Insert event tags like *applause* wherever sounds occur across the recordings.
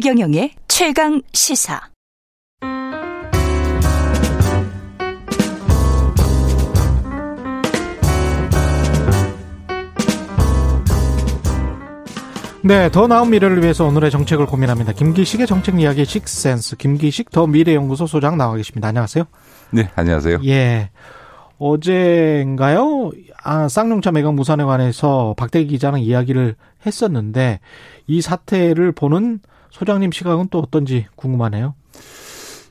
최경영의 최강 시사. 네, 더 나은 미래를 위해서 오늘의 정책을 고민합니다. 김기식의 정책 이야기 식센스 김기식 더 미래연구소 소장 나와 계십니다. 안녕하세요. 네, 안녕하세요. 예. 어제인가요? 아, 쌍용차 매각 무산에 관해서 박대기 기자는 이야기를 했었는데 이 사태를 보는 소장님 시각은 또 어떤지 궁금하네요.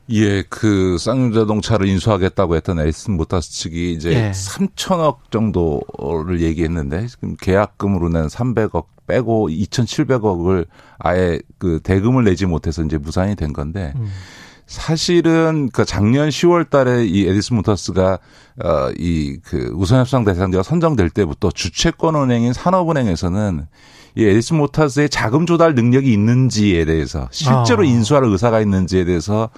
예, 그 쌍용자동차를 인수하겠다고 했던 에디슨 모터스 측이 이제 예. 3천억 정도를 얘기했는데 지금 계약금으로 낸 300억 빼고 2,700억을 아예 그 대금을 내지 못해서 이제 무산이 된 건데 음. 사실은 그 작년 10월 달에 이 에디슨 모터스가 어 이 그 우선 협상 대상자가 선정될 때부터 주채권 은행인 산업은행에서는 이 에디슨 모터스의 자금 조달 능력이 있는지에 대해서 실제로 아. 인수할 의사가 있는지에 대해서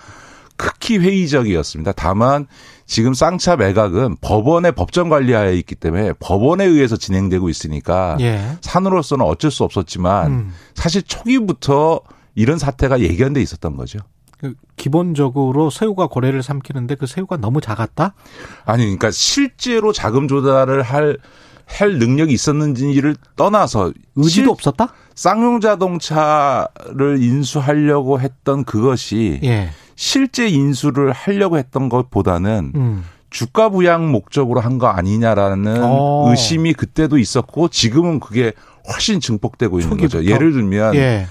극히 회의적이었습니다. 다만 지금 쌍차 매각은 법원의 법정 관리하에 있기 때문에 법원에 의해서 진행되고 있으니까 예. 산으로서는 어쩔 수 없었지만 음. 사실 초기부터 이런 사태가 예견돼 있었던 거죠. 그 기본적으로 새우가 고래를 삼키는데 그 새우가 너무 작았다? 아니, 그러니까 실제로 자금 조달을 할, 할 능력이 있었는지를 떠나서 의지도 없었다? 쌍용 자동차를 인수하려고 했던 그것이 예. 실제 인수를 하려고 했던 것보다는 음. 주가 부양 목적으로 한 거 아니냐라는 오. 어. 의심이 그때도 있었고 지금은 그게 훨씬 증폭되고 있는 초기부터. 거죠. 예를 들면 예.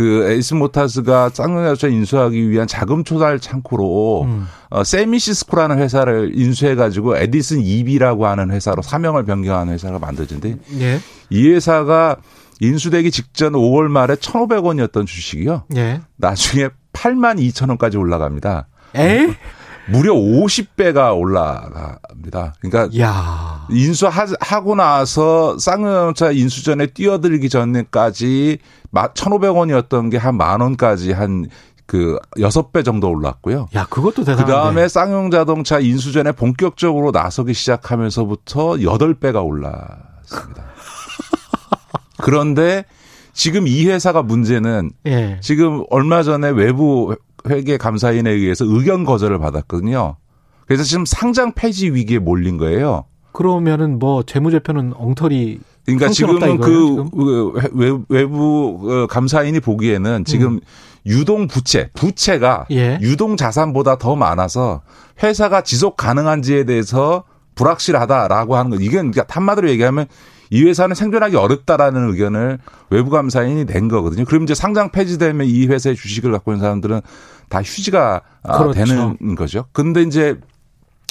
그 에디슨 모터스가 쌍용자동차 인수하기 위한 자금 조달 창구로 음. 어, 쎄미시스코라는 회사를 인수해 가지고 에디슨 EV라고 하는 회사로 사명을 변경하는 회사가 만들어졌는데 예. 이 회사가 인수되기 직전 5월 말에 1,500원이었던 주식이요. 예. 나중에 8만 2천 원까지 올라갑니다. 에? 무려 50배가 올라갑니다. 그러니까 야. 인수하고 나서 쌍용차 인수 전에 뛰어들기 전까지 1,500원이었던 게 한 만 원까지 한그 여섯 배 정도 올랐고요. 야, 그것도 대단한데. 그다음에 쌍용 자동차 인수 전에 본격적으로 나서기 시작하면서부터 여덟 배가 올랐습니다. 그런데 지금 이 회사가 문제는 예. 지금 얼마 전에 외부 회계 감사인에 의해서 의견 거절을 받았거든요. 그래서 지금 상장 폐지 위기에 몰린 거예요. 그러면은 뭐 재무제표는 엉터리 그러니까 지금은 그 지금? 외부 어, 감사인이 보기에는 지금 음. 유동 부채, 부채가 예. 유동 자산보다 더 많아서 회사가 지속 가능한지에 대해서 불확실하다라고 하는 거. 이게 그러니까 한마디로 얘기하면 이 회사는 생존하기 어렵다라는 의견을 외부 감사인이 낸 거거든요. 그럼 이제 상장 폐지되면 이 회사의 주식을 갖고 있는 사람들은 다 휴지가 아, 그렇죠. 되는 거죠. 근데 이제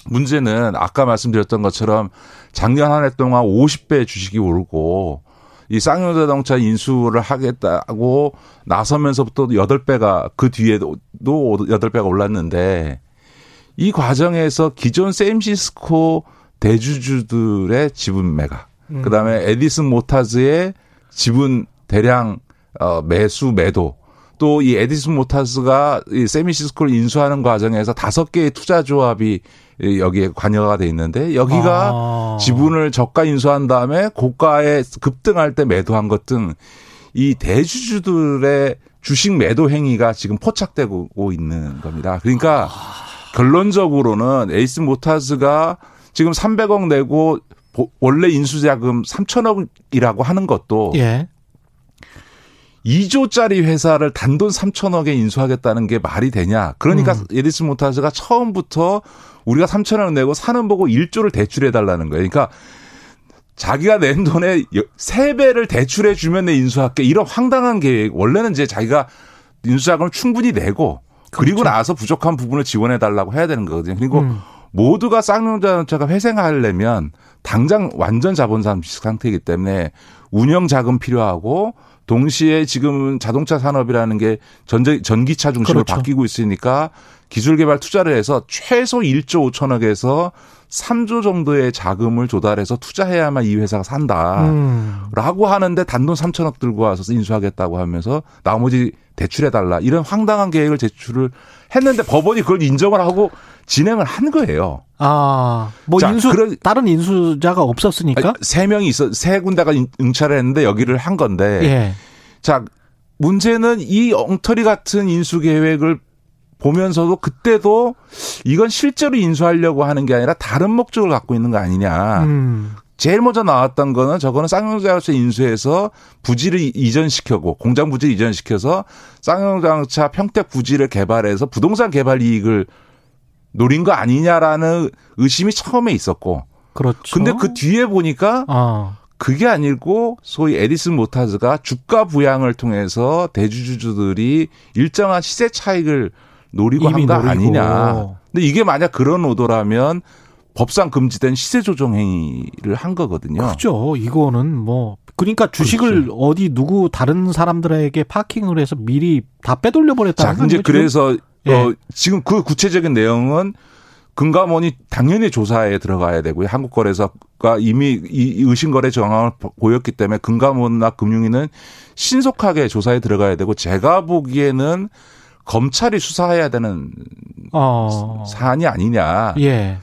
문제는 아까 말씀드렸던 것처럼 작년 한 해 동안 50배 주식이 오르고 이 쌍용자동차 인수를 하겠다고 나서면서부터 8배가 그 뒤에도 8배가 올랐는데 이 과정에서 기존 세임시스코 대주주들의 지분 매각 음. 그다음에 에디슨 모타즈의 지분 대량 어 매수 매도 또 이 에디슨 모타즈가 이 세미시스코를 인수하는 과정에서 다섯 개의 투자 조합이 여기에 관여가 돼 있는데 여기가 아. 지분을 저가 인수한 다음에 고가에 급등할 때 매도한 것 등 이 대주주들의 주식 매도 행위가 지금 포착되고 있는 겁니다. 그러니까 아. 결론적으로는 에디슨 모터스가 지금 300억 내고 원래 인수자금 3천억이라고 하는 것도 예. 2조짜리 회사를 단돈 3천억에 인수하겠다는 게 말이 되냐. 그러니까 음. 에디슨 모터스가 처음부터 우리가 3천억 내고 산은 보고 1조를 대출해 달라는 거예요. 그러니까 자기가 낸 돈의 3배를 대출해 주면 내 인수할게. 이런 황당한 계획. 원래는 이제 자기가 인수자금을 충분히 내고 그리고 그렇죠. 나서 부족한 부분을 지원해 달라고 해야 되는 거거든요. 그리고 음. 모두가 쌍용자동차가 회생하려면 당장 완전 자본산 상태이기 때문에 운영 자금 필요하고 동시에 지금 자동차 산업이라는 게 전자, 전기차 중심으로 그렇죠. 바뀌고 있으니까 기술 개발 투자를 해서 최소 1조 5천억에서 3조 정도의 자금을 조달해서 투자해야만 이 회사가 산다. 음. 라고 하는데 단돈 3천억 들고 와서 인수하겠다고 하면서 나머지 대출해달라. 이런 황당한 계획을 제출을 했는데 법원이 그걸 인정을 하고 진행을 한 거예요. 아, 뭐 자, 인수 그런, 다른 인수자가 없었으니까 세 명이 있어 세 군데가 응찰을 했는데 여기를 한 건데. 예. 자, 문제는 이 엉터리 같은 인수 계획을 보면서도 그때도 이건 실제로 인수하려고 하는 게 아니라 다른 목적을 갖고 있는 거 아니냐. 음. 제일 먼저 나왔던 거는 저거는 쌍용자동차 인수해서 부지를 이전시켜고 공장 부지를 이전시켜서 쌍용자동차 평택 부지를 개발해서 부동산 개발 이익을 노린 거 아니냐라는 의심이 처음에 있었고. 그렇죠. 근데 그 뒤에 보니까 아. 그게 아니고 소위 에디슨 모타즈가 주가 부양을 통해서 대주주들이 일정한 시세 차익을 노리고 한 거 아니냐. 근데 이게 만약 그런 의도라면 법상 금지된 시세 조정 행위를 한 거거든요. 그렇죠. 이거는 뭐 그러니까 주식을 그렇죠. 어디 누구 다른 사람들에게 파킹을 해서 미리 다 빼돌려 버렸다는 자, 이제 그래서 예. 어, 지금 그 구체적인 내용은 금감원이 당연히 조사에 들어가야 되고요. 한국거래소가 이미 이 의심거래 정황을 보였기 때문에 금감원이나 금융위는 신속하게 조사에 들어가야 되고 제가 보기에는 검찰이 수사해야 되는 어. 사안이 아니냐. 예.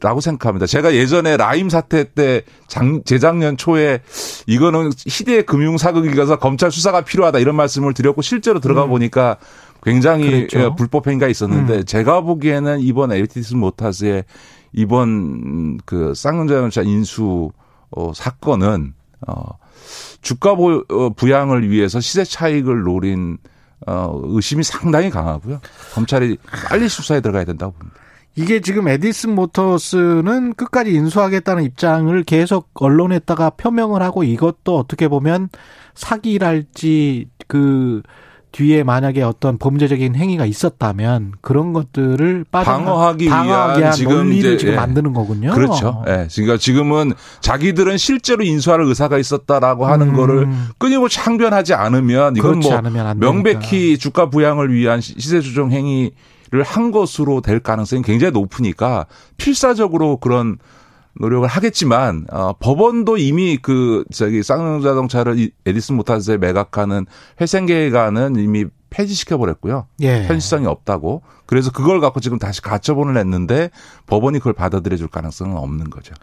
라고 생각합니다. 제가 예전에 라임 사태 때 장, 재작년 초에 이거는 희대의 금융 사기극이라서 검찰 수사가 필요하다 이런 말씀을 드렸고 실제로 들어가 음. 보니까 굉장히 그랬죠. 불법 행위가 있었는데 음. 제가 보기에는 이번 에디슨 모터스의 이번 그 쌍용자동차 인수 어, 사건은 어, 주가 보, 어, 부양을 위해서 시세 차익을 노린 어, 의심이 상당히 강하고요. 검찰이 빨리 수사에 들어가야 된다고 봅니다. 이게 지금 에디슨 모터스는 끝까지 인수하겠다는 입장을 계속 언론에다가 표명을 하고 이것도 어떻게 보면 사기랄지 그 뒤에 만약에 어떤 범죄적인 행위가 있었다면 그런 것들을 방어하기, 방어하기 위한 지금 논리를 지금 예. 만드는 거군요. 그렇죠. 예. 그러니까 지금은 자기들은 실제로 인수할 의사가 있었다라고 하는 음. 거를 끊임없이 항변하지 않으면 이건 뭐 않으면 명백히 주가 부양을 위한 시세 조정 행위 한 것으로 될 가능성이 굉장히 높으니까 필사적으로 그런 노력을 하겠지만 어, 법원도 이미 그 저기 쌍용자동차를 에디슨 모타스에 매각하는 회생계획안은 이미 폐지시켜 버렸고요. 예. 현실성이 없다고. 그래서 그걸 갖고 지금 다시 가처분을 했는데 법원이 그걸 받아들여 줄 가능성은 없는 거죠.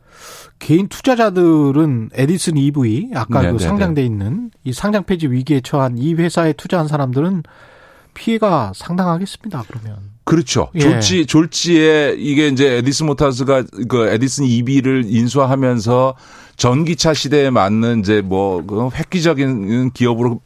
개인 투자자들은 에디슨 EV 아까 네그 네, 네. 상장돼 있는 이 상장 폐지 위기에 처한 이 회사에 투자한 사람들은 피해가 상당하겠습니다. 그러면. 그렇죠. 예. 졸지 졸지에 이게 이제 에디슨 모타스가 그 에디슨 EV를 인수하면서 전기차 시대에 맞는 이제 뭐그 획기적인 기업으로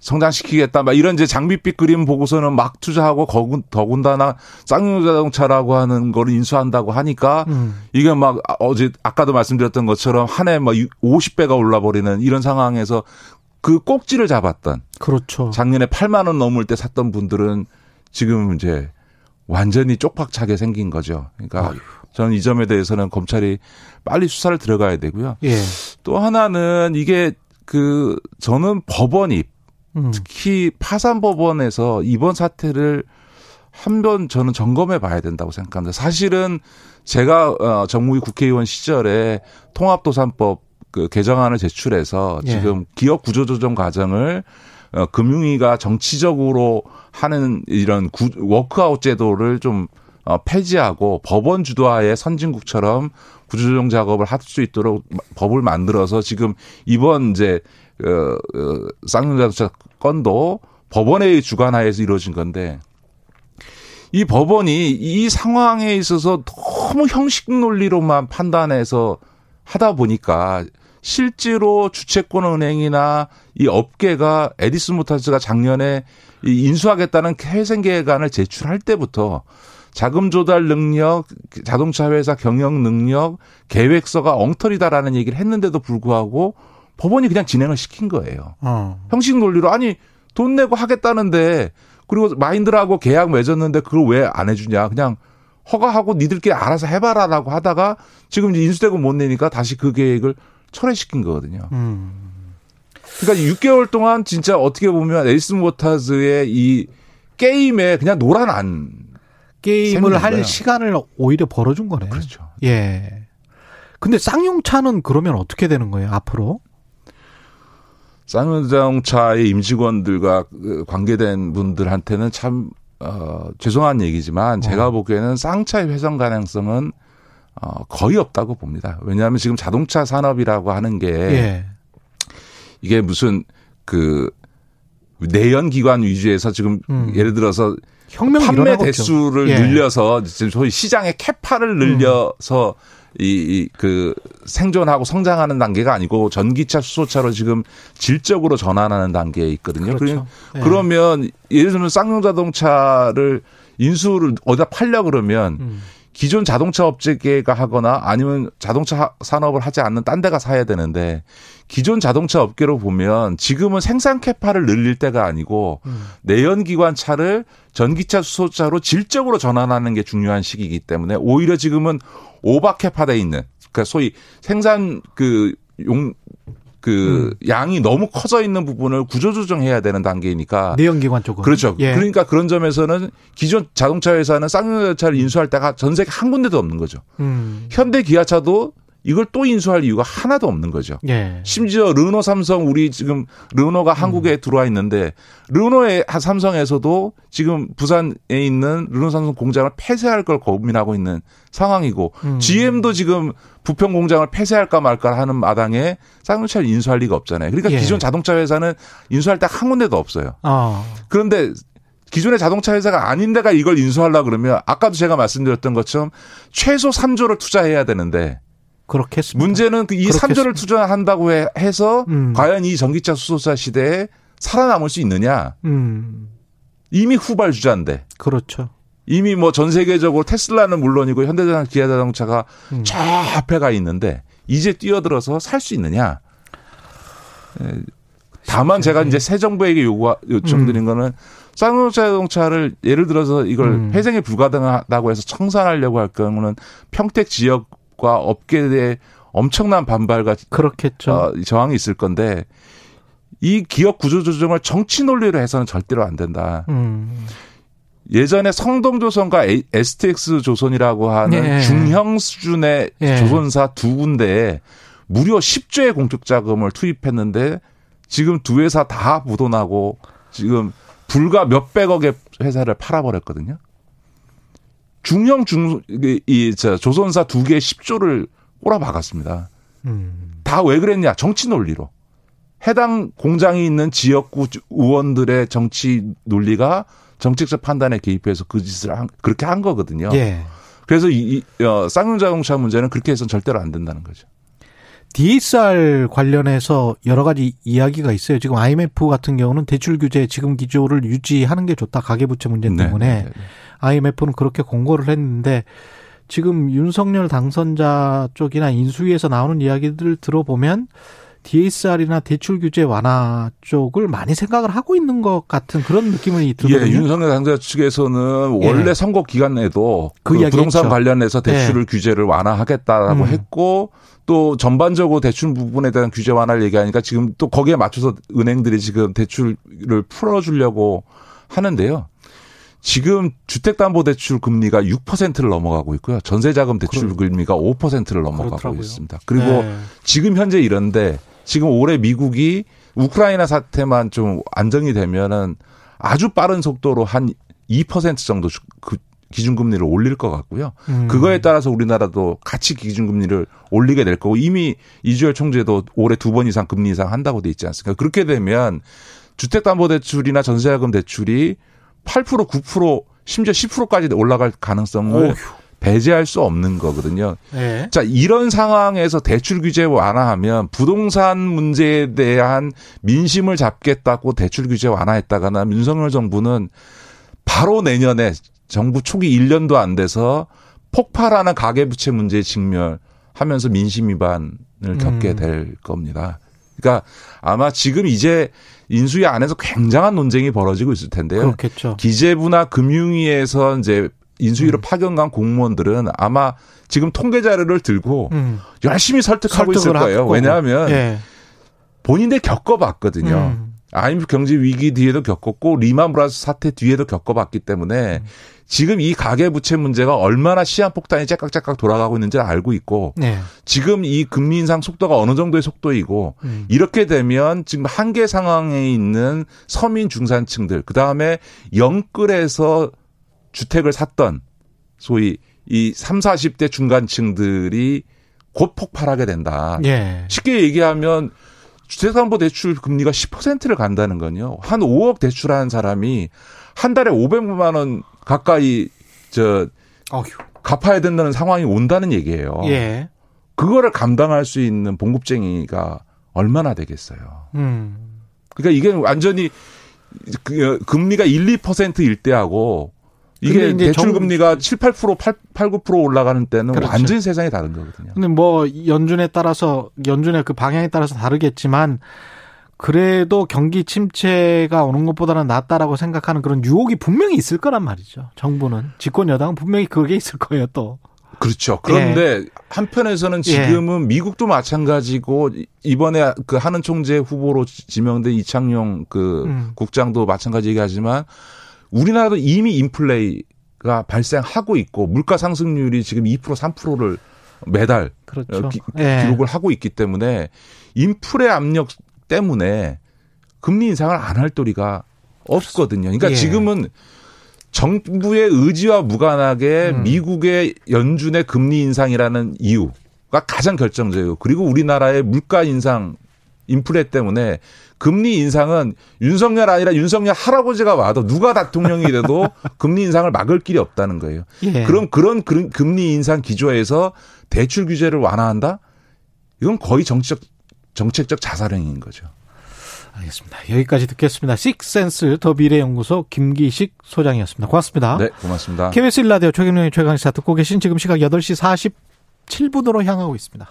성장시키겠다. 막 이런 이제 장비빛 그림 보고서는 막 투자하고 더군다나 쌍용자동차라고 하는 거를 인수한다고 하니까 음. 이게 막 어제 아까도 말씀드렸던 것처럼 한 해 막 50배가 올라버리는 이런 상황에서 그 꼭지를 잡았던 그렇죠. 작년에 8만 원 넘을 때 샀던 분들은 지금 이제 완전히 쪽박차게 생긴 거죠. 그러니까 아유. 저는 이 점에 대해서는 검찰이 빨리 수사를 들어가야 되고요. 예. 또 하나는 이게 그 저는 법원이 음. 특히 파산 법원에서 이번 사태를 한 번 저는 점검해 봐야 된다고 생각합니다. 사실은 제가 어 정무위 국회의원 시절에 통합도산법 그 개정안을 제출해서 예. 지금 기업 구조조정 과정을 어, 금융위가 정치적으로 하는 이런 구, 워크아웃 제도를 좀 어, 폐지하고 법원 주도하에 선진국처럼 구조조정 작업을 할 수 있도록 법을 만들어서 지금 이번 이제 어, 어, 쌍용자동차 건도 법원의 주관하에서 이루어진 건데 이 법원이 이 상황에 있어서 너무 형식 논리로만 판단해서 하다 보니까 실제로 주채권 은행이나 이 업계가 에디슨 모타스가 작년에 이 인수하겠다는 회생 계획안을 제출할 때부터 자금 조달 능력, 자동차 회사 경영 능력, 계획서가 엉터리다라는 얘기를 했는데도 불구하고 법원이 그냥 진행을 시킨 거예요. 어. 형식 논리로 아니 돈 내고 하겠다는데 그리고 마힌드라하고 계약 맺었는데 그걸 왜 안 해주냐 그냥 허가하고 니들끼리 알아서 해봐라라고 하다가 지금 인수대금 못 내니까 다시 그 계획을 철회시킨 거거든요. 음. 그러니까 6개월 동안 진짜 어떻게 보면 에디슨 모터스의 이 게임에 그냥 노란안 게임을 할 거예요. 시간을 오히려 벌어준 거네요. 그렇죠. 예. 근데 쌍용차는 그러면 어떻게 되는 거예요, 앞으로? 쌍용자동차의 임직원들과 그 관계된 분들한테는 참, 어, 죄송한 얘기지만 제가 어. 보기에는 쌍차의 회전 가능성은 어, 거의 없다고 봅니다. 왜냐하면 지금 자동차 산업이라고 하는 게 예. 이게 무슨 그 내연 기관 위주에서 지금 음. 예를 들어서 혁명 판매 대수를 예. 늘려서 소위 시장의 캐파를 늘려서 음. 이, 그 생존하고 성장하는 단계가 아니고 전기차, 수소차로 지금 질적으로 전환하는 단계에 있거든요. 그렇죠. 네. 그러면 예를 들면 쌍용 자동차를 인수를 어디다 팔려 그러면 음. 기존 자동차 업체가 하거나 아니면 자동차 산업을 하지 않는 딴 데가 사야 되는데 기존 자동차 업계로 보면 지금은 생산 캐파를 늘릴 때가 아니고 음. 내연기관 차를 전기차 수소차로 질적으로 전환하는 게 중요한 시기이기 때문에 오히려 지금은 오버 캐파돼 있는 그러니까 소위 생산 그 용, 그 음. 양이 너무 커져 있는 부분을 구조조정해야 되는 단계이니까 내연기관 쪽은 그렇죠. 예. 그러니까 그런 점에서는 기존 자동차 회사는 쌍용차를 인수할 때가 전 세계 한 군데도 없는 거죠. 음. 현대 기아차도 이걸 또 인수할 이유가 하나도 없는 거죠. 예. 심지어 르노 삼성 우리 지금 르노가 음. 한국에 들어와 있는데 르노의 삼성에서도 지금 부산에 있는 르노 삼성 공장을 폐쇄할 걸 고민하고 있는 상황이고 음. GM도 지금 부평 공장을 폐쇄할까 말까 하는 마당에 쌍용차를 인수할 리가 없잖아요. 그러니까 예. 기존 자동차 회사는 인수할 때 한 군데도 없어요. 어. 그런데 기존의 자동차 회사가 아닌 데가 이걸 인수하려 그러면 아까도 제가 말씀드렸던 것처럼 최소 3조를 투자해야 되는데 그렇겠습니다. 문제는 그 이 3조를 투자한다고 해서 음. 과연 이 전기차 수소차 시대에 살아남을 수 있느냐? 음. 이미 후발 주자인데. 그렇죠. 이미 뭐 전 세계적으로 테슬라는 물론이고 현대자동차, 기아자동차가 음. 저 앞에 가 있는데 이제 뛰어들어서 살 수 있느냐? 다만 제가 이제 새 정부에게 요구 요청드린 음. 거는 쌍용 자동차를 예를 들어서 이걸 음. 회생이 불가능하다고 해서 청산하려고 할 경우는 평택 지역 과 업계에 엄청난 반발과 그렇겠죠. 어, 저항이 있을 건데 이 기업 구조 조정을 정치 논리로 해서는 절대로 안 된다. 음. 예전에 성동조선과 STX 조선이라고 하는 네. 중형 수준의 네. 조선사 두 군데에 무려 10조의 공적 자금을 투입했는데 지금 두 회사 다 부도나고 지금 불과 몇백억의 회사를 팔아버렸거든요. 중형 중, 이, 저, 조선사 두 개 10조를 꼬라박았습니다. 음. 다왜 그랬냐? 정치 논리로. 해당 공장이 있는 지역구 의원들의 정치 논리가 정책적 판단에 개입해서 그 짓을 한, 그렇게 한 거거든요. 예. 그래서 이, 이 어, 쌍용 자동차 문제는 그렇게 해서는 절대로 안 된다는 거죠. DSR 관련해서 여러 가지 이야기가 있어요. 지금 IMF 같은 경우는 대출 규제 지금 기조를 유지하는 게 좋다. 가계부채 문제 네, 때문에. 네, 네, 네. IMF는 그렇게 공고를 했는데 지금 윤석열 당선자 쪽이나 인수위에서 나오는 이야기들을 들어보면 DSR이나 대출 규제 완화 쪽을 많이 생각을 하고 있는 것 같은 그런 느낌이 들거든요. 예, 윤석열 당선자 측에서는 예. 원래 선거 기간에도 그, 그 부동산 했죠. 관련해서 대출을 예. 규제를 완화하겠다라고 음. 했고 또 전반적으로 대출 부분에 대한 규제 완화를 얘기하니까 지금 또 거기에 맞춰서 은행들이 지금 대출을 풀어주려고 하는데요. 지금 주택담보대출 금리가 6%를 넘어가고 있고요. 전세자금 대출 금리가 5%를 넘어가고 그렇더라고요. 있습니다. 그리고 네. 지금 현재 이런데 지금 올해 미국이 우크라이나 사태만 좀 안정이 되면은 아주 빠른 속도로 한 2% 정도 그 기준금리를 올릴 것 같고요. 음. 그거에 따라서 우리나라도 같이 기준금리를 올리게 될 거고 이미 이주열 총재도 올해 두 번 이상 금리 이상 한다고 돼 있지 않습니까? 그렇게 되면 주택담보대출이나 전세자금 대출이 8% 9% 심지어 10%까지 올라갈 가능성을 어휴. 배제할 수 없는 거거든요. 네. 자, 이런 상황에서 대출 규제 완화하면 부동산 문제에 대한 민심을 잡겠다고 대출 규제 완화했다가나 윤석열 정부는 바로 내년에 정부 초기 1년도 안 돼서 폭발하는 가계부채 문제에 직면하면서 민심 위반을 겪게 음. 될 겁니다. 그러니까 아마 지금 이제 인수위 안에서 굉장한 논쟁이 벌어지고 있을 텐데요. 그렇겠죠. 기재부나 금융위에서 이제 인수위로 음. 파견 간 공무원들은 아마 지금 통계 자료를 들고 음. 열심히 설득하고 있을 거예요. 왜냐하면 예. 본인들 겪어봤거든요. 음. IMF 경제 위기 뒤에도 겪었고 리만 브라스 사태 뒤에도 겪어봤기 때문에 음. 지금 이 가계 부채 문제가 얼마나 시한 폭탄이 째깍째깍 돌아가고 있는지를 알고 있고 네. 지금 이 금리 인상 속도가 어느 정도의 속도이고 음. 이렇게 되면 지금 한계 상황에 있는 서민 중산층들 그다음에 영끌에서 주택을 샀던 소위 이 3, 40대 중간층들이 곧 폭발하게 된다. 예. 쉽게 얘기하면 주택담보 대출 금리가 10%를 간다는 건요. 한 5억 대출한 사람이 한 달에 500만 원 가까이 저 어휴. 갚아야 된다는 상황이 온다는 얘기예요. 예. 그거를 감당할 수 있는 봉급쟁이가 얼마나 되겠어요. 음. 그러니까 이게 완전히 그 금리가 1, 2%일 때하고 이게 대출 금리가 7, 8%, 8, 8, 9% 올라가는 때는 그렇죠. 완전히 세상이 다른 거거든요. 근데 뭐 연준에 따라서 연준의 그 방향에 따라서 다르겠지만 그래도 경기 침체가 오는 것보다는 낫다라고 생각하는 그런 유혹이 분명히 있을 거란 말이죠. 정부는 집권 여당은 분명히 그게 있을 거예요, 또. 그렇죠. 그런데 예. 한편에서는 지금은 예. 미국도 마찬가지고 이번에 그 하는 총재 후보로 지명된 이창용 그 음. 국장도 마찬가지 얘기하지만 우리나라도 이미 인플레이가 발생하고 있고 물가 상승률이 지금 2% 3%를 매달 그렇죠. 기, 예. 록을 하고 있기 때문에 인플레 압력 때문에 금리 인상을 안 할 도리가 없거든요. 그러니까 예. 지금은 정부의 의지와 무관하게 음. 미국의 연준의 금리 인상이라는 이유가 가장 결정적이고 그리고 우리나라의 물가 인상 인플레 때문에 금리 인상은 윤석열 아니라 윤석열 할아버지가 와도 누가 대통령이 돼도 *laughs* 금리 인상을 막을 길이 없다는 거예요. 예. 그럼 그런 금리 인상 기조에서 대출 규제를 완화한다? 이건 거의 정치적 정책적 자살행위인 거죠. 알겠습니다. 여기까지 듣겠습니다. 식센스 더 미래연구소 김기식 소장이었습니다. 고맙습니다. 네, 고맙습니다. KBS 1라디오 최경영의 최강시사 듣고 계신 지금 시각 8시 47분으로 향하고 있습니다.